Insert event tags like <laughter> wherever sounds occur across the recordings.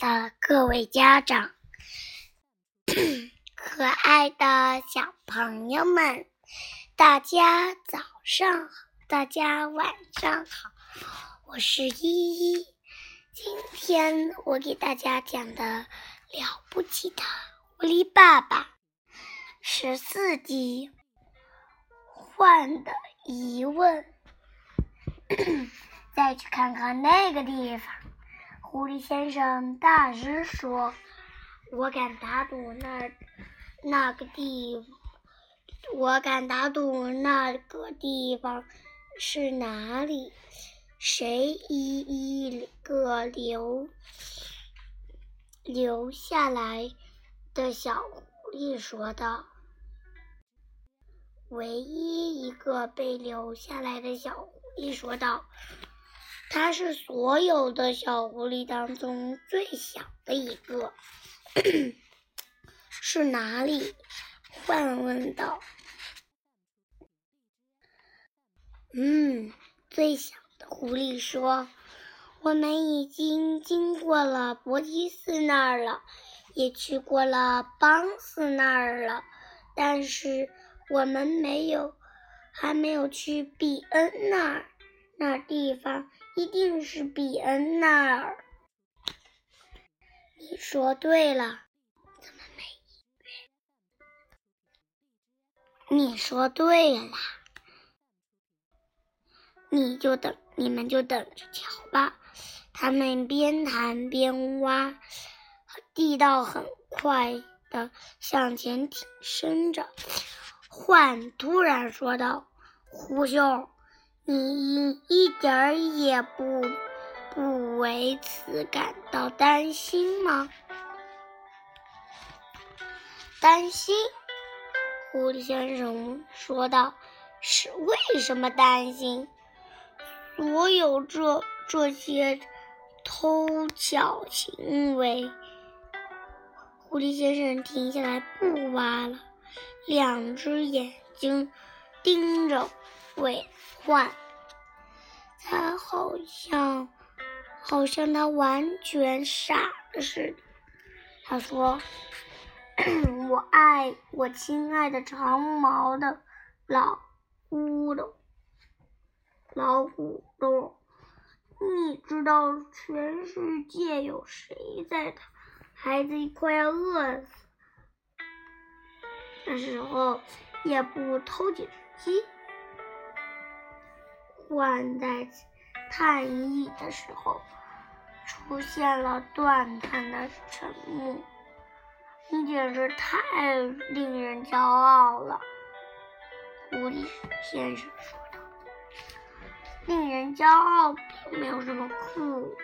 的各位家长，<clears throat> 可爱的小朋友们，大家早上好，大家晚上好，我是依依。今天我给大家讲的了不起的狐狸爸爸十四集，换的疑问。<clears throat> 再去看看那个地方。狐狸先生大声说：“我敢打赌那那个地，我敢打赌那个地方是哪里？谁一一个留留下来的小狐狸说道。唯一一个被留下来的小狐狸说道。”它是所有的小狐狸当中最小的一个，是哪里？獾问道。嗯，最小的狐狸说：“我们已经经过了伯提斯那儿了，也去过了邦斯那儿了，但是我们没有，还没有去比恩那儿。那地方。”一定是比恩那儿。你说对了，怎么没？你说对了，你就等，你们就等着瞧吧。他们边谈边挖，地道很快的向前挺伸着。獾突然说道：“胡兄。”你一点儿也不不为此感到担心吗？担心？狐狸先生说道：“是为什么担心？所有这这些偷巧行为。”狐狸先生停下来不挖了，两只眼睛盯着尾獾。他好像，好像他完全傻了似的。他说：“ <coughs> 我爱我亲爱的长毛的老古董，老古董。你知道全世界有谁在他孩子快要饿死的时候也不偷几只鸡？”万在叹意的时候，出现了断叹的沉默。你简直太令人骄傲了，狐狸先生说道。令人骄傲并没有什么酷，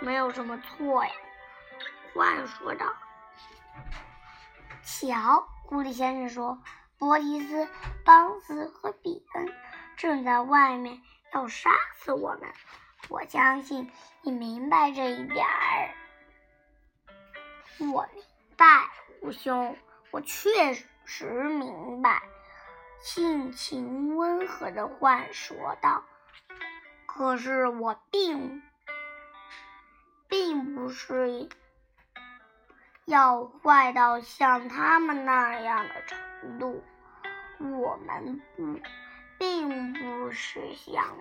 没有什么错呀。獾说道。瞧，狐狸先生说，波提斯、邦斯和比恩。正在外面要杀死我们，我相信你明白这一点儿。我明白，胡兄，我确实明白。性情温和的獾说道：“可是我并并不是要坏到像他们那样的程度，我们不。”并不是想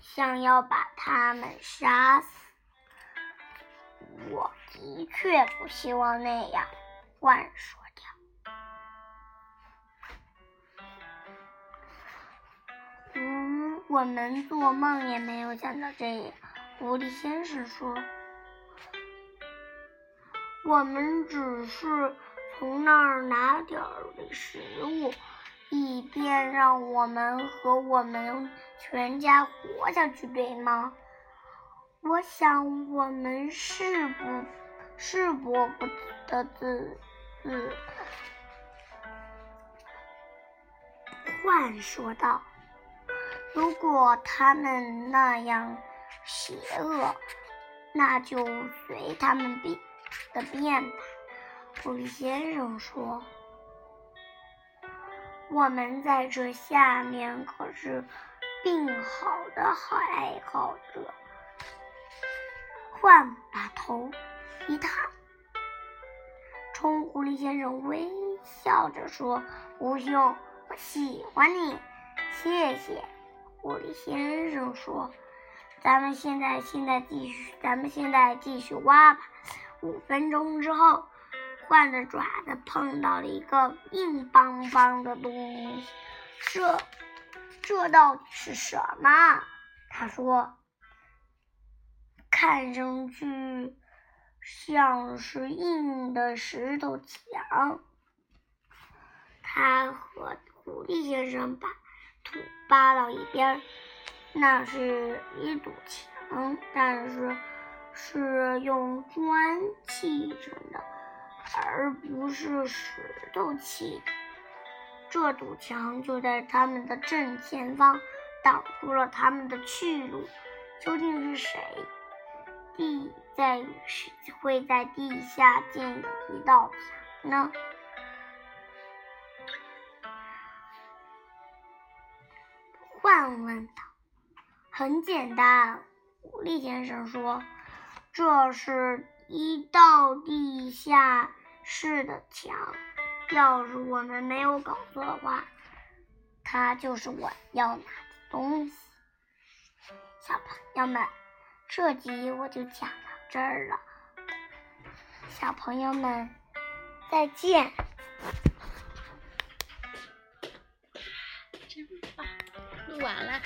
想要把他们杀死，我的确不希望那样。獾说掉。嗯，我们做梦也没有想到这样。狐狸先生说：“我们只是从那儿拿点儿食物。”以便让我们和我们全家活下去，对吗？我想我们是不，是伯不得自自。獾说道：“如果他们那样邪恶，那就随他们变的变吧。”狐狸先生说。我们在这下面可是病好的爱好者。换把头一探，冲狐狸先生微笑着说：“吴兄，我喜欢你，谢谢。”狐狸先生说：“咱们现在现在继续，咱们现在继续挖吧。”五分钟之后，换着爪子碰到了一个硬邦邦的东西，这这到底是什么？他说：“看上去像是硬的石头墙。”他和狐狸先生把土扒到一边，那是一堵墙，但是是用砖砌成的，而不是石头砌的。这堵墙就在他们的正前方。挡住了他们的去路，究竟是谁？地在会在地下建一道墙呢？换问道。很简单，狐狸先生说：“这是一道地下室的墙。要是我们没有搞错的话，它就是我要拿的。”东西，小朋友们，这集我就讲到这儿了。小朋友们，再见。真棒，录完了。